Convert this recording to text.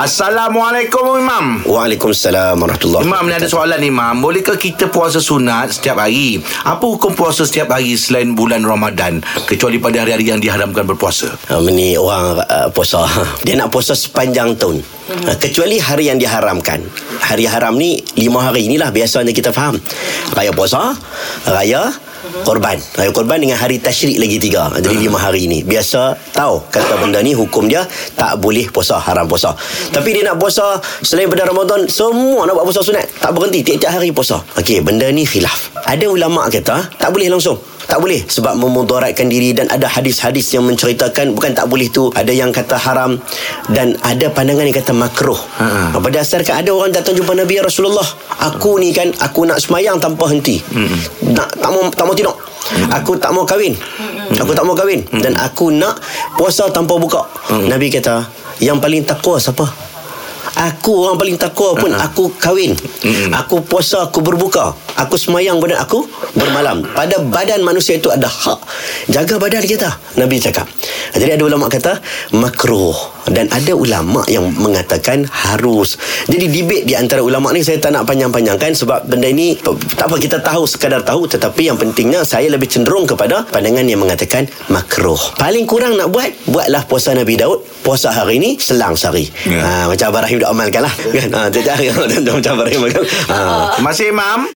Assalamualaikum Imam. Waalaikumsalam warahmatullahi Imam ni ada soalan Imam. Bolehkah kita puasa sunat setiap hari? Apa hukum puasa setiap hari selain bulan Ramadan kecuali pada hari-hari yang diharamkan berpuasa? Um, ni orang uh, puasa Dia nak puasa sepanjang tahun uh, Kecuali hari yang diharamkan Hari haram ni Lima hari inilah biasanya kita faham Raya puasa Raya Korban. Raya korban dengan hari tashrik lagi tiga. Jadi lima hari ini Biasa tahu Kata benda ni hukum dia Tak boleh puasa Haram puasa. Tapi dia nak puasa Selain pada Ramadan Semua nak buat puasa sunat. Tak berhenti Tiap-tiap hari puasa. Okey benda ni khilaf. Ada ulama' kata Tak boleh langsung tak boleh sebab memudaratkan diri dan ada hadis-hadis yang menceritakan bukan tak boleh tu. Ada yang kata haram dan ada pandangan yang kata makruh. Ha. berdasarkan ada orang datang jumpa Nabi ya Rasulullah aku ni kan aku nak semayang tanpa henti. Nak tak mau tak mau tidur aku tak mau kahwin. Aku tak mau kahwin. Dan aku nak puasa tanpa buka. Nabi kata yang paling takwa siapa Aku orang paling takwa pun Ha. aku kahwin. Aku puasa, aku berbuka. Aku semayang badan aku bermalam. Pada badan manusia itu ada hak. Jaga badan kita. Nabi cakap. Jadi ada ulama kata makruh dan ada ulama yang mengatakan harus. Jadi debate di antara ulama ni saya tak nak panjang-panjangkan sebab benda ini tak apa kita tahu sekadar tahu tetapi yang pentingnya saya lebih cenderung kepada pandangan yang mengatakan makruh. Paling kurang nak buat buatlah puasa Nabi Daud puasa hari ini selang sehari. Ya. Ha, macam Abang Rahim dah amalkan lah. Kan? Ha, tiap hari macam amalkan. Ha. Kasih Imam.